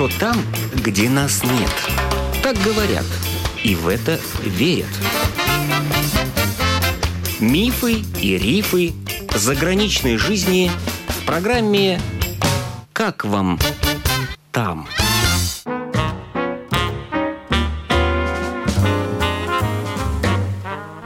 хорошо там, где нас нет. Так говорят, и в это верят. Мифы и рифы заграничной жизни в программе «Как вам там?».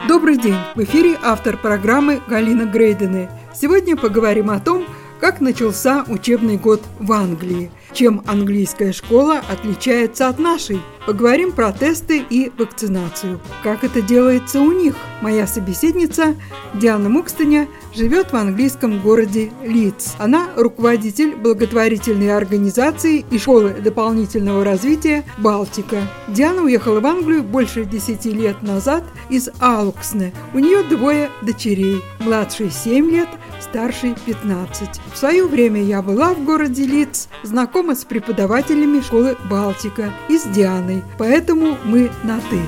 Добрый день! В эфире автор программы Галина Грейдены. Сегодня поговорим о том, как начался учебный год в Англии, чем английская школа отличается от нашей. Поговорим про тесты и вакцинацию. Как это делается у них? Моя собеседница Диана Мукстеня живет в английском городе Лидс. Она руководитель благотворительной организации и школы дополнительного развития «Балтика». Диана уехала в Англию больше 10 лет назад из Алуксне. У нее двое дочерей. Младшей 7 лет, старшей 15. В свое время я была в городе Лидс, знакома с преподавателями школы «Балтика» и с Дианой, поэтому мы на «ты».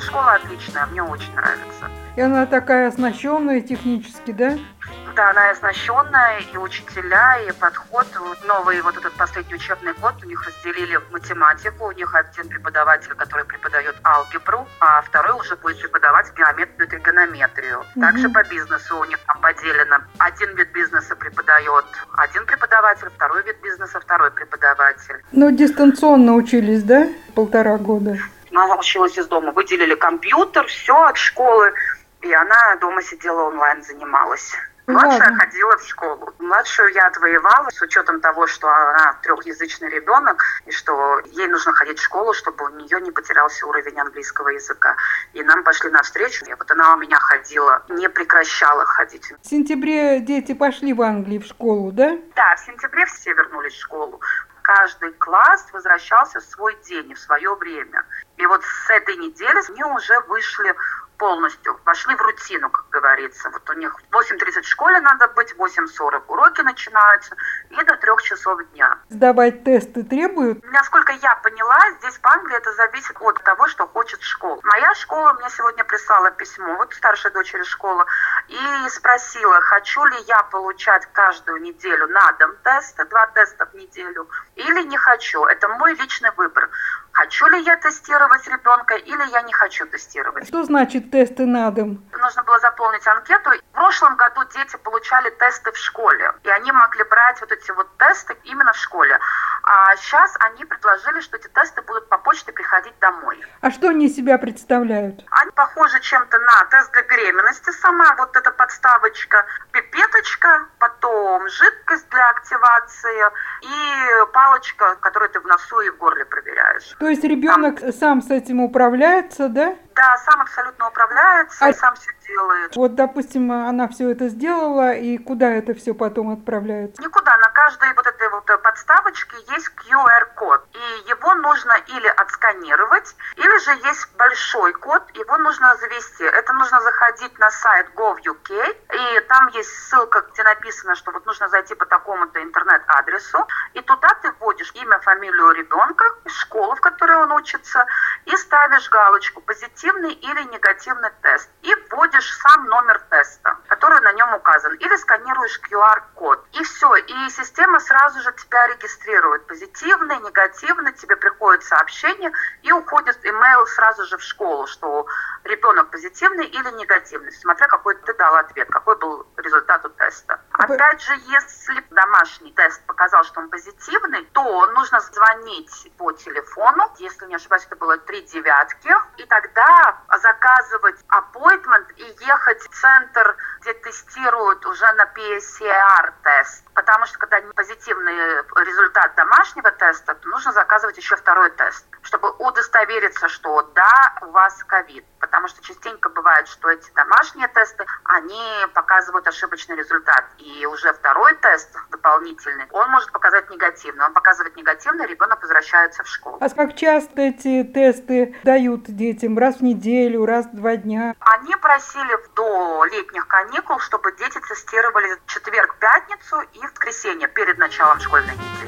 Школа отличная, мне очень нравится. И она такая оснащенная технически, да? Да, она оснащенная, и учителя, и подход. Новый вот этот последний учебный год у них разделили математику. У них один преподаватель, который преподает алгебру, а второй уже будет преподавать геометрию и тригонометрию. Угу. Также по бизнесу у них там поделено. Один вид бизнеса преподает один преподаватель, второй вид бизнеса второй преподаватель. Ну, дистанционно учились, да? Полтора года. Она училась из дома. Выделили компьютер, все от школы. И она дома сидела онлайн, занималась. Младшая Ладно. ходила в школу. Младшую я отвоевала с учетом того, что она трехязычный ребенок, и что ей нужно ходить в школу, чтобы у нее не потерялся уровень английского языка. И нам пошли навстречу. И вот она у меня ходила, не прекращала ходить. В сентябре дети пошли в Англию в школу, да? Да, в сентябре все вернулись в школу каждый класс возвращался в свой день и в свое время. И вот с этой недели они уже вышли полностью, вошли в рутину, как говорится. Вот у них 8.30 в школе надо быть, 8.40 уроки начинаются и до 3 часов дня. Сдавать тесты требуют? Насколько я поняла, здесь в Англии это зависит от того, что хочет школа. Моя школа мне сегодня прислала письмо, вот старшей дочери школа, и спросила, хочу ли я получать каждую неделю на дом тесты, два теста в неделю, или не хочу. Это мой личный выбор. Хочу ли я тестировать ребенка или я не хочу тестировать. Что значит тесты на дом? Нужно было заполнить анкету. В прошлом году дети получали тесты в школе, и они могли брать вот эти вот тесты именно в школе. А сейчас они предложили, что эти тесты будут по почте приходить домой. А что они из себя представляют? Они похожи чем-то на тест для беременности сама, вот эта подставочка, пипеточка, потом жидкость для активации и палочка, которую ты в носу и в горле проверяешь. То есть ребенок сам, сам с этим управляется, да? Да, сам абсолютно управляется а... сам все делает. Вот, допустим, она все это сделала, и куда это все потом отправляется? Никуда. На каждой вот этой вот подставочке есть QR-код. И его нужно или отсканировать, или же есть большой код, его нужно завести. Это нужно заходить на сайт gov.uk, и там есть ссылка, где написано, что вот нужно зайти по такому-то интернет-адресу, и туда ты вводишь имя, фамилию ребенка, школу, в которой он учится, и ставишь галочку «позитивный или негативный тест», и вводишь сам номер теста, который на нем указан, или сканируешь QR-код. И все, и система сразу же тебя регистрирует. Позитивный, негативный, тебе приходит сообщение, и уходит имейл сразу же в школу, что ребенок позитивный или негативный, смотря какой ты дал ответ, какой был результат у теста. Опять же, если домашний тест показал, что он позитивный, то нужно звонить по телефону, если не ошибаюсь, это было три девятки, и тогда заказывать appointment и ехать в центр, где тестируют уже на PCR-тест. Потому что когда позитивный результат домашнего теста, то нужно заказывать еще второй тест, чтобы удостовериться, что да, у вас ковид. Потому что частенько бывает, что эти домашние тесты, они показывают ошибочный результат. И уже второй тест дополнительный, он может показать негативный. Он показывает негативный, ребенок возвращается в школу. А как часто эти тесты дают детям? Раз в неделю, раз в два дня? Они просили до летних каникул, чтобы дети тестировали четверг-пятницу и в воскресенье перед началом школьной недели.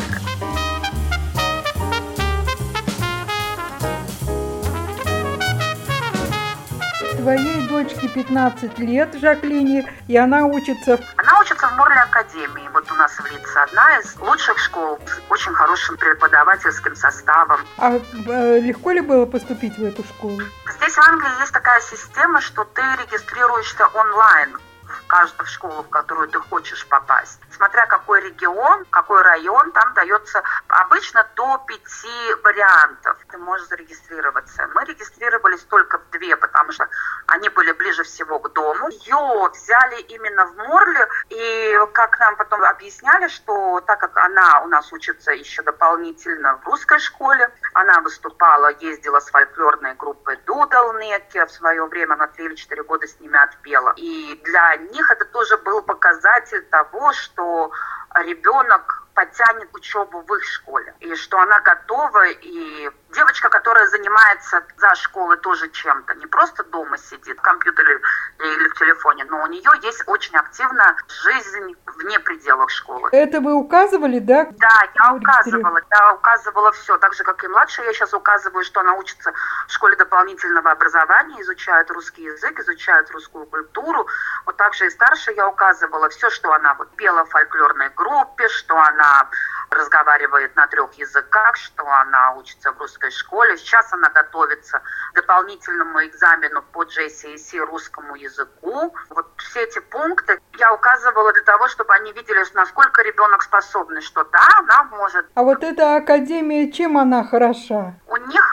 Твоей дочке 15 лет, Жаклине, и она учится... Она учится в Морли академии. Вот у нас в Лице одна из лучших школ с очень хорошим преподавательским составом. А э, легко ли было поступить в эту школу? Здесь в Англии есть такая система, что ты регистрируешься онлайн каждую школу, в которую ты хочешь попасть. Смотря какой регион, какой район, там дается обычно до пяти вариантов. Ты можешь зарегистрироваться. Мы регистрировались только в две, потому что всего к дому. Ее взяли именно в Морли, и как нам потом объясняли, что так как она у нас учится еще дополнительно в русской школе, она выступала, ездила с фольклорной группой Дудалнеки, в свое время на 3 или 4 года с ними отпела. И для них это тоже был показатель того, что ребенок потянет учебу в их школе, и что она готова, и девочка, которая занимается за школой тоже чем-то, не просто дома сидит в компьютере или в телефоне, но у нее есть очень активная жизнь вне пределов школы. Это вы указывали, да? Да, я указывала, я указывала все, так же, как и младшая, я сейчас указываю, что она учится в школе дополнительного образования, изучает русский язык, изучает русскую культуру, вот также и старшая я указывала все, что она вот пела в фольклорной группе, что она разговаривает на трех языках, что она учится в русской школе. Сейчас она готовится к дополнительному экзамену по JCSE русскому языку. Вот все эти пункты я указывала для того, чтобы они видели, насколько ребенок способный, что да, она может. А вот эта академия, чем она хороша? У них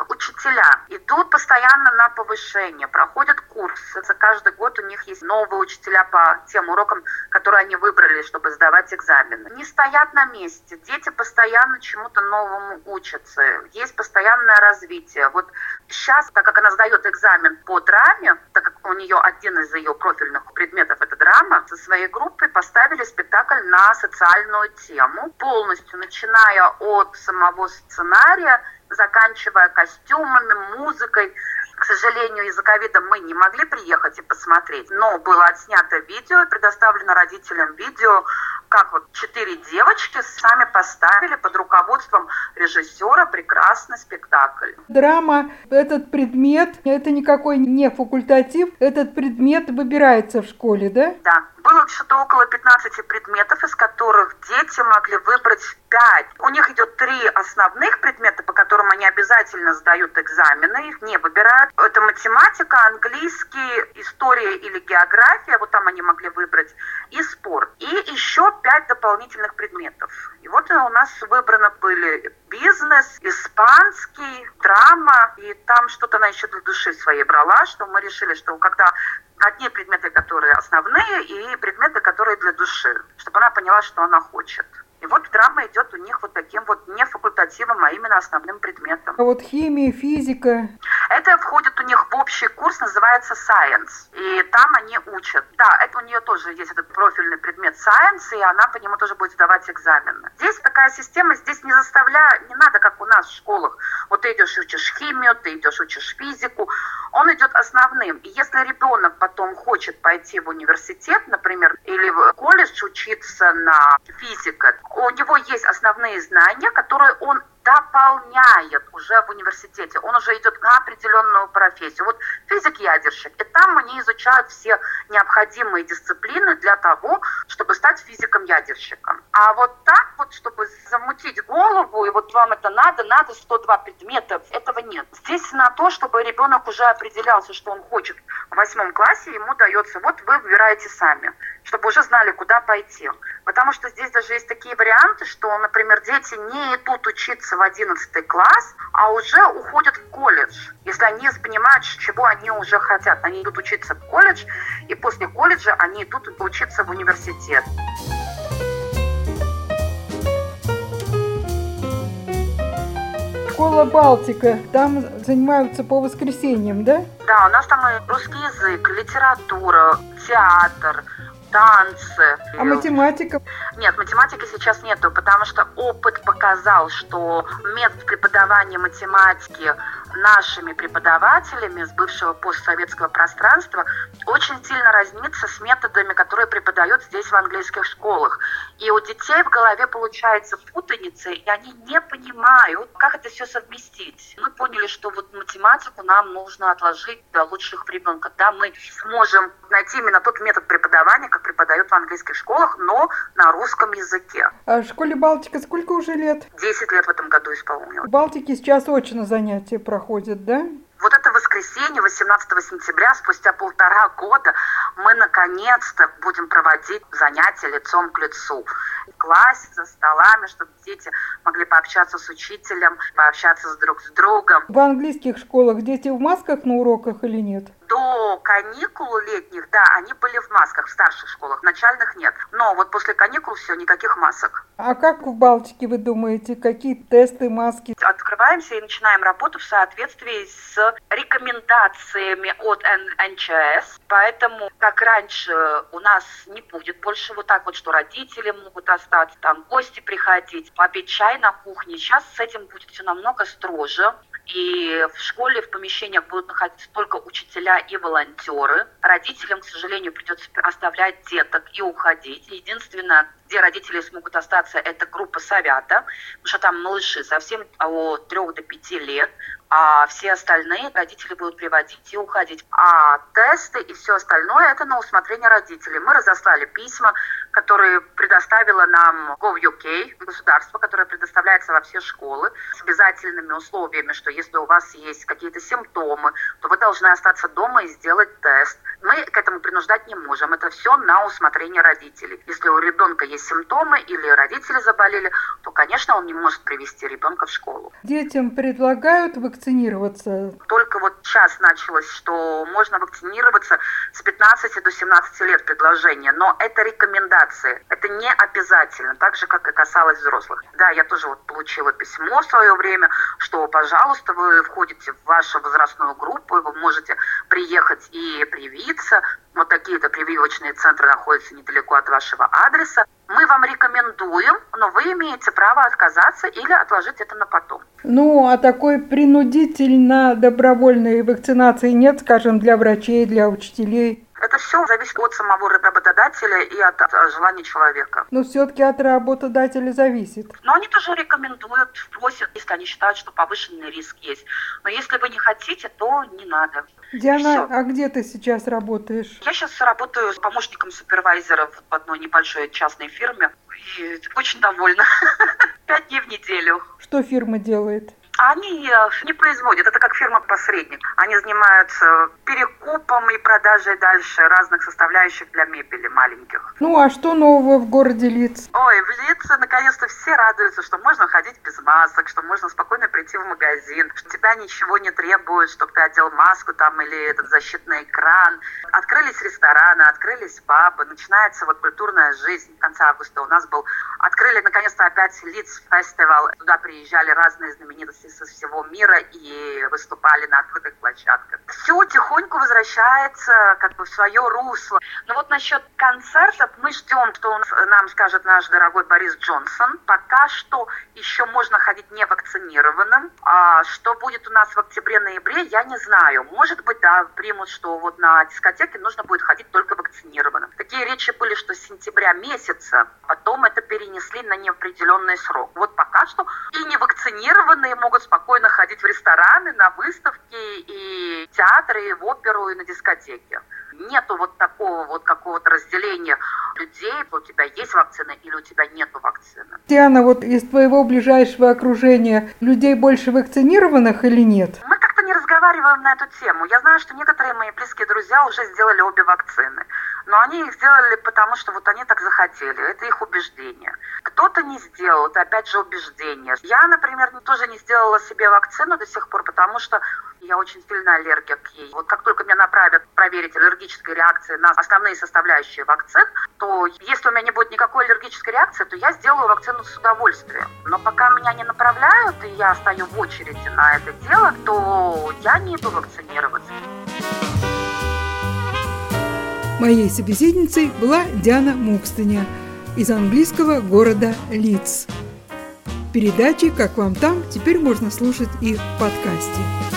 учителя идут постоянно на повышение, проходят курсы. За каждый год у них есть новые учителя по тем урокам, которые они выбрали, чтобы сдавать экзамены. Не стоят на месте. Дети постоянно чему-то новому учатся. Есть постоянное развитие. Вот сейчас, так как она сдает экзамен по драме, так как у нее один из ее профильных предметов это драма, со своей группой поставили спектакль на социальную тему, полностью начиная от самого сценария, заканчивая костюмами, музыкой. К сожалению, из-за ковида мы не могли приехать и посмотреть, но было отснято видео, предоставлено родителям видео как вот четыре девочки сами поставили под руководством режиссера прекрасный спектакль. Драма, этот предмет, это никакой не факультатив, этот предмет выбирается в школе, да? Да. Было что-то около 15 предметов, из которых дети могли выбрать 5. У них идет три основных предмета, по которым они обязательно сдают экзамены, их не выбирают. Это математика, английский, история или география, вот там они могли выбрать, и спорт. И еще пять дополнительных предметов. И вот у нас выбраны были бизнес, испанский, драма, и там что-то она еще для души своей брала, что мы решили, что когда одни предметы, которые основные, и предметы, которые для души, чтобы она поняла, что она хочет. И вот драма идет у них вот таким вот не факультативом, а именно основным предметом. А вот химия, физика? Это входит у них в общий курс, называется Science. И там они учат. Да, это у нее тоже есть этот профильный предмет Science, и она по нему тоже будет сдавать экзамены. Здесь такая система, здесь не заставляя, не надо, как у нас в школах. Вот ты идешь учишь химию, ты идешь учишь физику. Он идет основным. И если ребенок потом хочет пойти в университет, например, или в колледж учиться на физика, у него есть основные знания, которые он дополняет уже в университете. Он уже идет на определенную профессию. Вот физик-ядерщик. И там они изучают все необходимые дисциплины для того, чтобы стать физиком-ядерщиком. А вот так чтобы замутить голову, и вот вам это надо, надо 102 предмета, этого нет. Здесь на то, чтобы ребенок уже определялся, что он хочет в восьмом классе, ему дается, вот вы выбираете сами, чтобы уже знали, куда пойти. Потому что здесь даже есть такие варианты, что, например, дети не идут учиться в 11 класс, а уже уходят в колледж. Если они понимают, чего они уже хотят. Они идут учиться в колледж, и после колледжа они идут учиться в университет. Школа Балтика, там занимаются по воскресеньям, да? Да, у нас там и русский язык, литература, театр, танцы. А математика? Нет, математики сейчас нету, потому что опыт показал, что метод преподавания математики нашими преподавателями с бывшего постсоветского пространства очень сильно разнится с методами, которые преподают здесь в английских школах. И у детей в голове получается путаница, и они не понимают, как это все совместить. Мы поняли, что вот математику нам нужно отложить до лучших времен, когда мы сможем найти именно тот метод преподавания, как преподают в английских школах, но на русском языке. А школе Балтика сколько уже лет? Десять лет в этом году исполнилось. В Балтике сейчас очно занятия проходят, да? Вот это воскресенье, 18 сентября, спустя полтора года, мы наконец-то будем проводить занятия лицом к лицу. Классе, за столами, чтобы дети могли пообщаться с учителем, пообщаться с друг с другом. В английских школах дети в масках на уроках или нет? до каникул летних, да, они были в масках в старших школах, начальных нет. Но вот после каникул все, никаких масок. А как в Балтике, вы думаете, какие тесты, маски? Открываемся и начинаем работу в соответствии с рекомендациями от НЧС. Поэтому, как раньше, у нас не будет больше вот так вот, что родители могут остаться, там гости приходить, попить чай на кухне. Сейчас с этим будет все намного строже. И в школе, в помещениях будут находиться только учителя и волонтеры. Родителям, к сожалению, придется оставлять деток и уходить. Единственное, где родители смогут остаться, это группа совята, потому что там малыши совсем от 3 до 5 лет а все остальные родители будут приводить и уходить. А тесты и все остальное это на усмотрение родителей. Мы разослали письма, которые предоставила нам GovUK, государство, которое предоставляется во все школы, с обязательными условиями, что если у вас есть какие-то симптомы, то вы должны остаться дома и сделать тест. Мы к этому принуждать не можем. Это все на усмотрение родителей. Если у ребенка есть симптомы или родители заболели, то, конечно, он не может привести ребенка в школу. Детям предлагают вакцинироваться? Только вот сейчас началось, что можно вакцинироваться с 15 до 17 лет предложение, но это рекомендации, это не обязательно, так же, как и касалось взрослых. Да, я тоже вот получила письмо в свое время, что, пожалуйста, вы входите в вашу возрастную группу, вы можете приехать и привиться, вот такие-то прививочные центры находятся недалеко от вашего адреса. Мы вам рекомендуем, но вы имеете право отказаться или отложить это на потом. Ну, а такой принудительно добровольной вакцинации нет, скажем, для врачей, для учителей? Это все зависит от самого работодателя и от, от желания человека. Но все-таки от работодателя зависит. Но они тоже рекомендуют, просят, если они считают, что повышенный риск есть. Но если вы не хотите, то не надо. Диана, а где ты сейчас работаешь? Я сейчас работаю с помощником супервайзера в одной небольшой частной фирме. И очень довольна. Пять дней в неделю. Что фирма делает? Они э, не производят, это как фирма-посредник. Они занимаются перекупом и продажей дальше разных составляющих для мебели маленьких. Ну а что нового в городе Лиц? Ой, в Лиц наконец-то все радуются, что можно ходить без масок, что можно спокойно прийти в магазин, что тебя ничего не требует, чтобы ты одел маску там или этот защитный экран. Открылись рестораны, открылись пабы, начинается вот культурная жизнь. В конце августа у нас был... Открыли наконец-то опять Лиц фестивал. Туда приезжали разные знаменитости со всего мира и выступали на открытых площадках. Все тихоньку возвращается как бы в свое русло. Но вот насчет концертов мы ждем, что нам скажет наш дорогой Борис Джонсон. Пока что еще можно ходить не вакцинированным. А что будет у нас в октябре-ноябре, я не знаю. Может быть, да, примут, что вот на дискотеке нужно будет ходить только вакцинированным. Такие речи были, что с сентября месяца, потом это перенесли на неопределенный срок. Вот пока что и невакцинированные могут могут спокойно ходить в рестораны, на выставки и театры, и в оперу, и на дискотеки. Нету вот такого вот какого-то разделения людей, у тебя есть вакцина или у тебя нету вакцины. Диана, вот из твоего ближайшего окружения людей больше вакцинированных или нет? Мы как-то не разговариваем на эту тему. Я знаю, что некоторые мои близкие друзья уже сделали обе вакцины. Но они их сделали потому, что вот они так захотели. Это их убеждение. Кто-то не сделал, это опять же убеждение. Я, например, тоже не сделала себе вакцину до сих пор, потому что я очень сильно аллергик к ей. Вот как только меня направят проверить аллергические реакции на основные составляющие вакцин, то если у меня не будет никакой аллергической реакции, то я сделаю вакцину с удовольствием. Но пока меня не направляют, и я стою в очереди на это дело, то я не иду вакцинироваться. Моей собеседницей была Диана Мукстыня из английского города Лидс. Передачи «Как вам там» теперь можно слушать и в подкасте.